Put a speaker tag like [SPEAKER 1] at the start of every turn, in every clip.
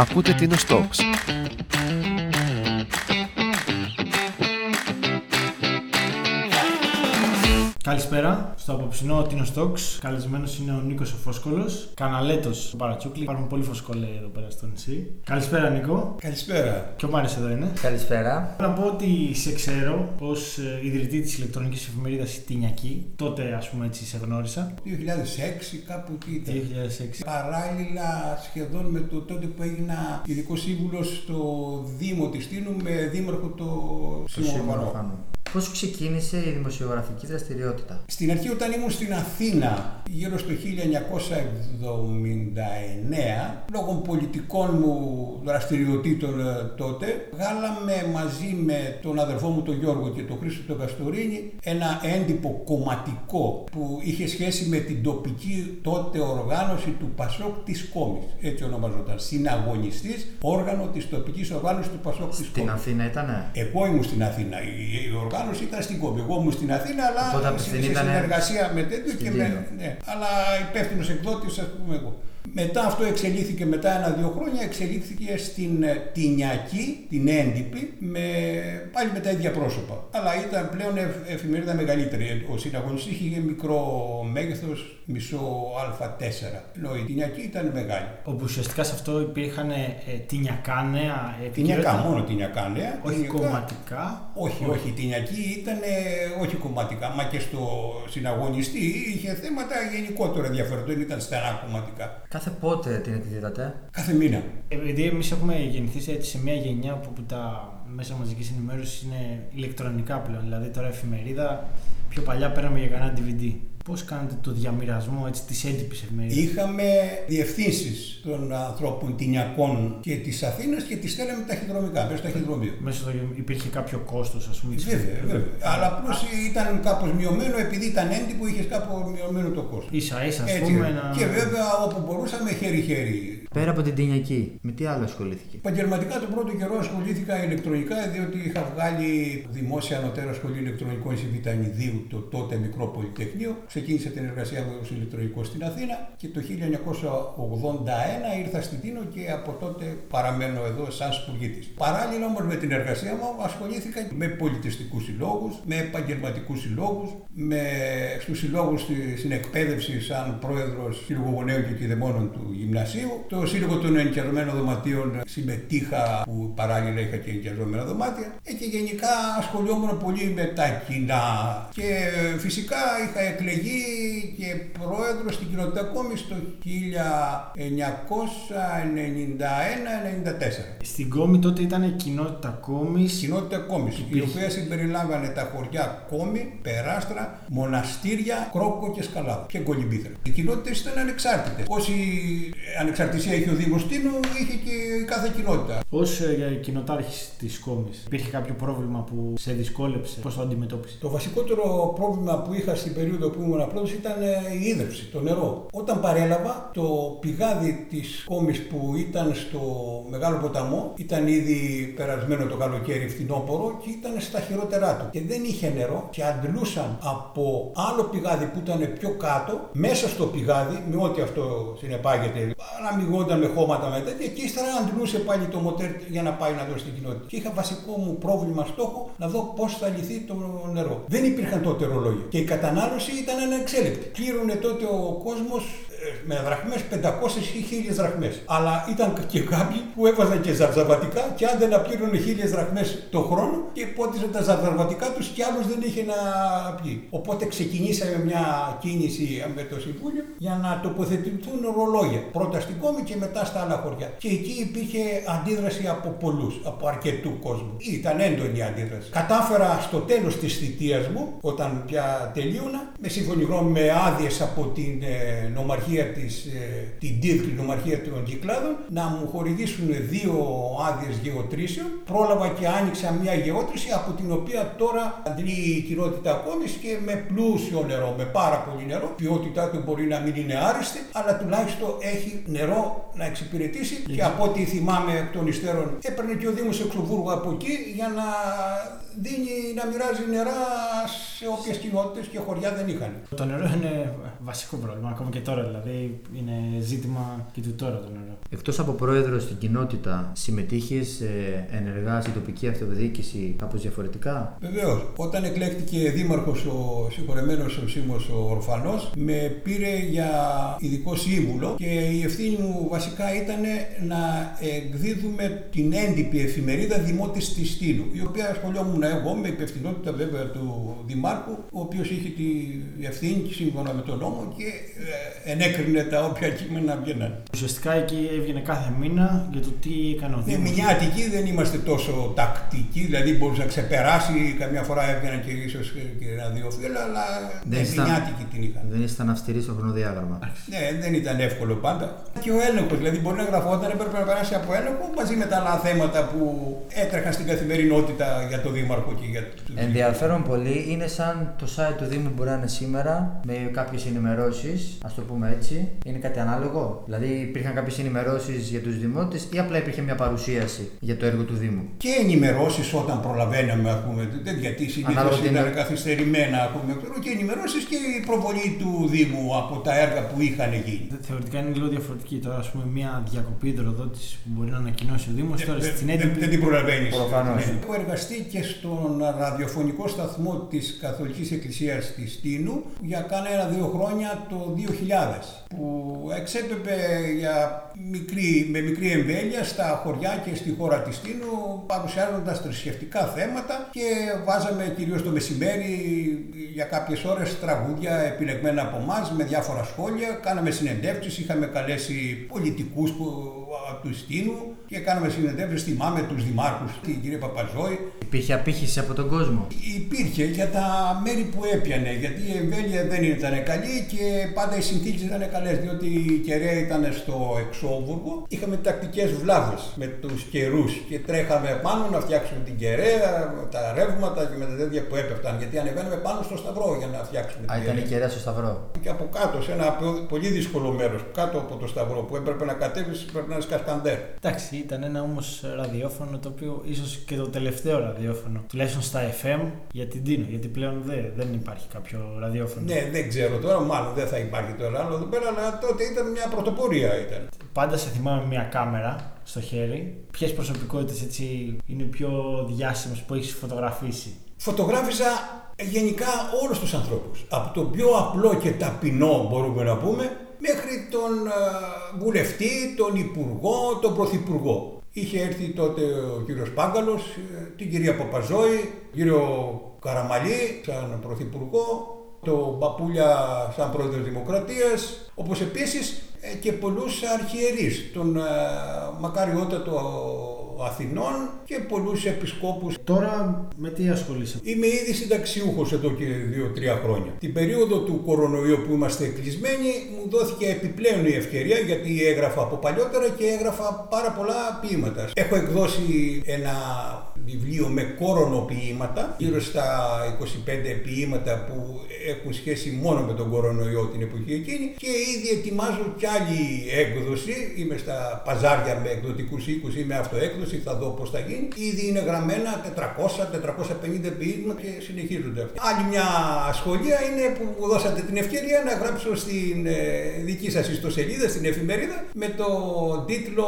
[SPEAKER 1] Ακούτε την Stocks,
[SPEAKER 2] Καλησπέρα. Στο απόψινό Τίνο Στόξ. Καλεσμένος είναι ο Νίκος Φόσκολος. Καναλέτος του Παρατσούκλι. Υπάρχουν πολλοί φωσκολέ εδώ πέρα στο νησί. Καλησπέρα, Νίκο.
[SPEAKER 3] Καλησπέρα.
[SPEAKER 2] Και ο Μάρι εδώ είναι.
[SPEAKER 4] Καλησπέρα.
[SPEAKER 2] Να πω ότι σε ξέρω ως ιδρυτή της ηλεκτρονικής εφημερίδας Τινιακή. Τότε, ας πούμε, έτσι σε γνώρισα.
[SPEAKER 3] 2006, κάπου εκεί ήταν.
[SPEAKER 2] 2006.
[SPEAKER 3] Παράλληλα, σχεδόν με το τότε που έγινα ειδικός σύμβουλος στο Δήμο της Τίνου με δήμαρχο το Σιμωφανό.
[SPEAKER 4] Πώς ξεκίνησε η δημοσιογραφική δραστηριότητα;
[SPEAKER 3] Στην αρχή όταν ήμουν στην Αθήνα γύρω στο 1979 λόγω πολιτικών μου δραστηριοτήτων ε, τότε βγάλαμε μαζί με τον αδερφό μου τον Γιώργο και τον Χρήστο τον Καστορίνη ένα έντυπο κομματικό που είχε σχέση με την τοπική τότε οργάνωση του Πασόκ της Κόμης έτσι ονομαζόταν συναγωνιστής όργανο της τοπικής οργάνωσης του Πασόκ της Κόμης
[SPEAKER 4] Στην Αθήνα ήτανε;
[SPEAKER 3] εγώ ήμουν στην Αθήνα. Η, η οργάνωση ήταν στην Κόμπη. Εγώ ήμουν στην Αθήνα, αλλά
[SPEAKER 4] Οπότε
[SPEAKER 3] σε,
[SPEAKER 4] απευθυνή
[SPEAKER 3] σε
[SPEAKER 4] ήτανε
[SPEAKER 3] συνεργασία με τέτοιο
[SPEAKER 4] στην
[SPEAKER 3] και
[SPEAKER 4] Τίνο.
[SPEAKER 3] με. Ναι, αλλά υπεύθυνος εκδότης, ας πούμε εγώ. Μετά αυτό εξελίχθηκε μετά ένα-δύο χρόνια, εξελίχθηκε στην ε, Τινιακή, την έντυπη, με, πάλι με τα ίδια πρόσωπα. Αλλά ήταν πλέον εφ- εφημερίδα μεγαλύτερη. Ο συναγωνιστής είχε μικρό μέγεθος, μισό α4. Ενώ η Τινιακή ήταν μεγάλη.
[SPEAKER 2] Όπου ουσιαστικά σε αυτό υπήρχαν ε, τυνιακά νέα
[SPEAKER 3] Τινιακά,
[SPEAKER 2] επικαιρότητα.
[SPEAKER 3] μόνο τινιακά νέα.
[SPEAKER 2] Όχι
[SPEAKER 3] Τινιακά-
[SPEAKER 2] κομματικά.
[SPEAKER 3] Όχι, όχι, η Τινιακή ήταν όχι κομματικά, μα και στο συναγωνιστή είχε θέματα γενικότερα ενδιαφέρον, δεν ήταν στενά κομματικά.
[SPEAKER 4] Κάθε πότε την εκδίδατε;
[SPEAKER 3] Κάθε μήνα.
[SPEAKER 2] Επειδή εμείς έχουμε γεννηθεί έτσι σε μια γενιά που, που τα μέσα μαζικής ενημέρωσης είναι ηλεκτρονικά πλέον. Δηλαδή τώρα εφημερίδα, πιο παλιά παίρναμε για κανένα DVD. Πώς κάνετε το διαμοιρασμό έτσι της έντυπης εφημερίδας;
[SPEAKER 3] Είχαμε διευθύνσεις των ανθρώπων Τινιακών και της Αθήνας και τις στέλναμε ταχυδρομικά, μέσα στο ταχυδρομείο.
[SPEAKER 2] Μέσα στο υπήρχε κάποιο κόστος, ας πούμε. της
[SPEAKER 3] Βέβαια,
[SPEAKER 2] εφημερίδας;
[SPEAKER 3] βέβαια. Αλλά απλώς ήταν κάπως μειωμένο, επειδή ήταν έντυπο, είχες κάπως μειωμένο το κόστος.
[SPEAKER 2] σα ίσα, α πούμε. Να...
[SPEAKER 3] Και βέβαια όπου μπορούσαμε χέρι-χέρι.
[SPEAKER 4] Πέρα από την Τινιακή, με τι άλλο ασχολήθηκε;
[SPEAKER 3] Επαγγελματικά τον πρώτο καιρό ασχολήθηκα ηλεκτρονικά διότι είχα βγάλει δημόσια ανωτέρα σχολή ηλεκτρονικών Σιβητανιδίου, το τότε μικρό πολυτεχνείο. Ξεκίνησα την εργασία μου ως ηλεκτρονικός στην Αθήνα και το 1981 ήρθα στην Τίνο και από τότε παραμένω εδώ σαν σπουργίτης. Παράλληλα όμως με την εργασία μου ασχολήθηκα με πολιτιστικούς συλλόγους, με επαγγελματικούς συλλόγους, με στους συλλόγους στη- στην εκπαίδευση σαν πρόεδρος Σύλλογου Γονέων και Κηδεμόνων του Γυμνασίου. Το Σύλλογο των Ενοικιαζομένων Δωματίων συμμετείχα που παράλληλα είχα και ενοικιαζόμενα δωμάτια ε, και γενικά ασχολιόμουν πολύ με τα κοινά και ε, φυσικά είχα εκλεγεί και πρόεδρος στην κοινότητα κόμις το 1991-94.
[SPEAKER 2] Στην Κόμη τότε ήταν κοινότητα Κόμη.
[SPEAKER 3] Κοινότητα κόμις, η
[SPEAKER 2] Υπήρχε.
[SPEAKER 3] οποία συμπεριλάμβανε τα χωριά Κόμη, Περάστρα, Μοναστήρια, Κρόκο και Σκαλάβα και Κολυμπήθρα. Οι κοινότητες ήταν ανεξάρτητες. Όση ανεξαρτησία είχε ο Δήμος Τίνου, είχε και η κάθε κοινότητα.
[SPEAKER 2] Ω ε, κοινοτάρχης της Κόμης, υπήρχε κάποιο πρόβλημα που σε δυσκόλεψε, πώς το αντιμετώπισε;
[SPEAKER 3] Το βασικότερο πρόβλημα που είχα στην περίοδο που ήμουν πρόεδρος ήταν ε, η ίδρυψη, το νερό. Όταν παρέλαβα, το πηγάδι της κόμης που ήταν στο Μεγάλο Ποταμό ήταν ήδη περασμένο το καλοκαίρι φθινόπωρο και ήταν στα χειρότερά του. Και δεν είχε νερό και αντλούσαν από άλλο πηγάδι που ήταν πιο κάτω, μέσα στο πηγάδι, με ό,τι αυτό συνεπάγεται, αναμειγόταν με χώματα με τέτοια και ύστερα αντλούσε πάλι το μοτέρ για να πάει να δώσει στην κοινότητα. Και είχα βασικό μου πρόβλημα στόχο να δω πώς θα λυθεί το νερό. Δεν υπήρχαν τότε ρολόγια και η κατανάλωση ήταν ανεξέλεκτη. Πλήρωνε τότε ο κόσμος με δραχμές 500 ή 1000 δραχμές. Αλλά ήταν και κάποιοι που έβαζαν και ζαρζαβατικά και άντε να πλήρωνε 1000 δραχμές το χρόνο και πότιζαν τα ζαρζαβατικά τους και άλλος δεν είχε να πιει. Οπότε ξεκινήσαμε μια κίνηση με το Συμβούλιο για να τοποθετηθούν ρολόγια. Πρώτα στην Κόμη και μετά στα άλλα χωριά. Και εκεί υπήρχε αντίδραση από πολλούς, από αρκετού κόσμου. Ήταν έντονη η αντίδραση. Κατάφερα στο τέλος της θητείας μου, όταν πια τελείωνα, με σύμφωνη γνώμη με άδειες από την ε, νομαρχία της, ε, την Τίρκλη νομαρχία των Κυκλάδων, να μου χορηγήσουν δύο άδειες γεωτρήσεων. Πρόλαβα και άνοιξα μια γεώτρηση από την οποία τώρα αντλεί η κοινότητα ακόμης και με πλούσιο νερό, με πάρα πολύ νερό. Η ποιότητά του μπορεί να μην είναι άριστη, αλλά τουλάχιστον έχει νερό να εξυπηρετήσει και από ό,τι θυμάμαι εκ των υστέρων έπαιρνε και ο Δήμος Εξοβούργου από εκεί για να δίνει να μοιράζει νερά σε όποιες κοινότητες και χωριά δεν είχαν.
[SPEAKER 2] Το νερό είναι βασικό πρόβλημα, ακόμα και τώρα δηλαδή. Είναι ζήτημα και του τώρα το νερό.
[SPEAKER 4] Εκτός από πρόεδρος στην κοινότητα, συμμετείχες ενεργά στην τοπική αυτοδιοίκηση κάπως διαφορετικά;
[SPEAKER 3] Βεβαίως. Όταν εκλέχθηκε δήμαρχος ο συγχωρεμένος ο Σίμω ο Ορφανός, με πήρε για ειδικό σύμβουλο και η ευθύνη μου βασικά ήταν να εκδίδουμε την έντυπη εφημερίδα Δημότης της Στήλου, η οποία ασχολιόμουν εγώ με υπευθυνότητα βέβαια του Δημάρχου, ο οποίος είχε τη ευθύνη σύμφωνα με τον νόμο και ε, ενέκρινε τα όποια κείμενα βγαίναν.
[SPEAKER 2] Ουσιαστικά εκεί έβγαινε κάθε μήνα για το τι έκανε ο
[SPEAKER 3] Ναι,
[SPEAKER 2] Δήμος.
[SPEAKER 3] μηνιάτικη δεν είμαστε τόσο τακτικοί, δηλαδή μπορούσε να ξεπεράσει, καμιά φορά έβγαιναν και ίσως και ένα δύο φύλλα, αλλά ναι,
[SPEAKER 4] ήσταν-
[SPEAKER 3] μηνιάτικη την είχαν.
[SPEAKER 4] Δεν ήσταν αυστηρή στο χρονοδιάγραμμα.
[SPEAKER 3] Ναι, δεν ήταν εύκολο πάντα. Και ο έλεγχος, δηλαδή μπορεί να γραφόταν, έπρεπε να περάσει από έλεγχο μαζί με τα άλλα θέματα που έτρεχαν στην καθημερινότητα για το Δήμαρχο και για τους
[SPEAKER 4] Ενδιαφέρον πολύ είναι σαν το site του Δήμου μπορεί να είναι σήμερα με κάποιες ενημερώσεις, ας το πούμε έτσι. Είναι κάτι ανάλογο; Δηλαδή υπήρχαν κάποιες ενημερώσεις για τους δημότες ή απλά υπήρχε μια παρουσίαση για το έργο του Δήμου;
[SPEAKER 3] Και ενημερώσεις όταν προλαβαίναμε, ας πούμε, δεν- γιατί
[SPEAKER 4] Ανάλογα
[SPEAKER 3] συνήθω
[SPEAKER 4] τι
[SPEAKER 3] ήταν
[SPEAKER 4] είναι.
[SPEAKER 3] καθυστερημένα, ας πούμε, ξέρω, και ενημερώσεις και η προβολή του Δήμου από τα έργα που είχαν γίνει.
[SPEAKER 2] Θεωρητικά είναι λίγο διαφορετική τώρα, ας πούμε, μια διακοπή υδροδότηση που μπορεί να ανακοινώσει ο Δήμος. Τώρα
[SPEAKER 3] Δεν-
[SPEAKER 2] στην
[SPEAKER 3] δεν-
[SPEAKER 2] έντυπη.
[SPEAKER 3] Δεν την προλαβαίνεις.
[SPEAKER 4] Προφανώς.
[SPEAKER 3] Έχω εργαστεί και στον ραδιοφωνικό σταθμό της Καθολικής Εκκλησίας της Τίνου για κάνα ένα-δύο χρόνια το 2000 που εξέπεπε για μικρή, με μικρή εμβέλεια στα χωριά και στη χώρα της Τίνου παρουσιάζοντας θρησκευτικά θέματα και βάζαμε κυρίως το μεσημέρι για κάποιες ώρες τραγούδια επιλεγμένα από εμά με διάφορα σχόλια. Κάναμε συνεντεύξεις, είχαμε καλέσει πολιτικούς που, από τους Τίνου και κάναμε συνεντεύξεις, θυμάμαι τους δημάρχους, την κυρία Παπαζόη.
[SPEAKER 4] Υπήρχε απήχηση από τον κόσμο;
[SPEAKER 3] Υπήρχε για τα μέρη που έπιανε, γιατί η εμβέλεια δεν ήταν καλή και πάντα οι συνθήκες ήταν καλές, διότι η κεραία ήταν στο εξόβουργο. Είχαμε τακτικές βλάβες με τους καιρούς και τρέχαμε πάνω να φτιάξουμε την κεραία, με τα ρεύματα και με τα τέτοια που έπεφταν, γιατί ανεβαίναμε πάνω στο σταυρό για να φτιάξουμε
[SPEAKER 4] Α,
[SPEAKER 3] την
[SPEAKER 4] ήταν η
[SPEAKER 3] κεραία.
[SPEAKER 4] κεραία στο Σταυρό.
[SPEAKER 3] Και από κάτω, σε ένα πο- πολύ δύσκολο μέρος, κάτω από το σταυρό που έπρεπε να κατέβεις, πρέπει να είσαι κασκαντέρ.
[SPEAKER 2] Εντάξει, ήταν ένα όμως ραδιόφωνο το οποίο ίσως και το τελευταίο ραδιόφωνο, τουλάχιστον στα FM για την Τίνο. Γιατί πλέον δεν, δεν υπάρχει κάποιο ραδιόφωνο.
[SPEAKER 3] Ναι, δεν ξέρω τώρα, μάλλον δεν θα υπάρχει τώρα άλλο εδώ πέρα, αλλά τότε ήταν μια πρωτοπορία. Ήταν.
[SPEAKER 2] Πάντα σε θυμάμαι μια κάμερα στο χέρι. Ποιες προσωπικότητες έτσι είναι οι πιο διάσημες που έχεις φωτογραφίσει;
[SPEAKER 3] Φωτογράφησα γενικά όλους τους ανθρώπους. Από το πιο απλό και ταπεινό μπορούμε να πούμε, μέχρι τον ε, βουλευτή, τον υπουργό, τον πρωθυπουργό. Είχε έρθει τότε ο κύριος Πάγκαλος, ε, την κυρία Παπαζόη, κύριο Καραμαλή σαν πρωθυπουργό, τον Παπούλια σαν πρόεδρος Δημοκρατίας, όπως επίσης ε, και πολλούς αρχιερείς, τον ε, μακαριότατο Αθηνών και πολλούς επισκόπους
[SPEAKER 2] Τώρα με τι ασχολείσαι;
[SPEAKER 3] Είμαι ήδη συνταξιούχος εδώ και 2-3 χρόνια. Την περίοδο του κορονοϊού που είμαστε κλεισμένοι, μου δόθηκε επιπλέον η ευκαιρία γιατί έγραφα από παλιότερα και έγραφα πάρα πολλά ποίηματα. Έχω εκδώσει ένα βιβλίο με κορονοποιήματα, γύρω στα 25 ποίηματα που έχουν σχέση μόνο με τον κορονοϊό την εποχή εκείνη και ήδη ετοιμάζω κι άλλη έκδοση. Είμαι στα παζάρια με εκδοτικούς οίκους ή με αυτοέκδοση, θα δω πώς θα γίνει. Ήδη είναι γραμμένα 400-450 ποίηματα και συνεχίζονται αυτά. Άλλη μια σχολεία είναι που μου δώσατε την ευκαιρία να γράψω στην ε, δική σας ιστοσελίδα, στην εφημερίδα, με το τίτλο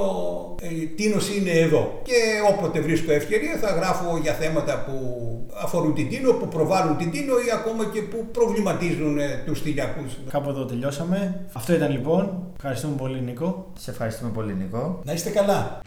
[SPEAKER 3] ε, «Τίνος είναι εδώ». Και όποτε βρίσκω ευκαιρία θα γράφω για θέματα που αφορούν την Τίνο, που προβάλλουν την Τίνο ή ακόμα και που προβληματίζουν ε, τους τηλιακούς.
[SPEAKER 2] Κάπου εδώ τελειώσαμε. Αυτό ήταν λοιπόν. Ευχαριστούμε πολύ Νίκο.
[SPEAKER 4] Σε ευχαριστούμε πολύ, Νικό.
[SPEAKER 3] Να είστε καλά.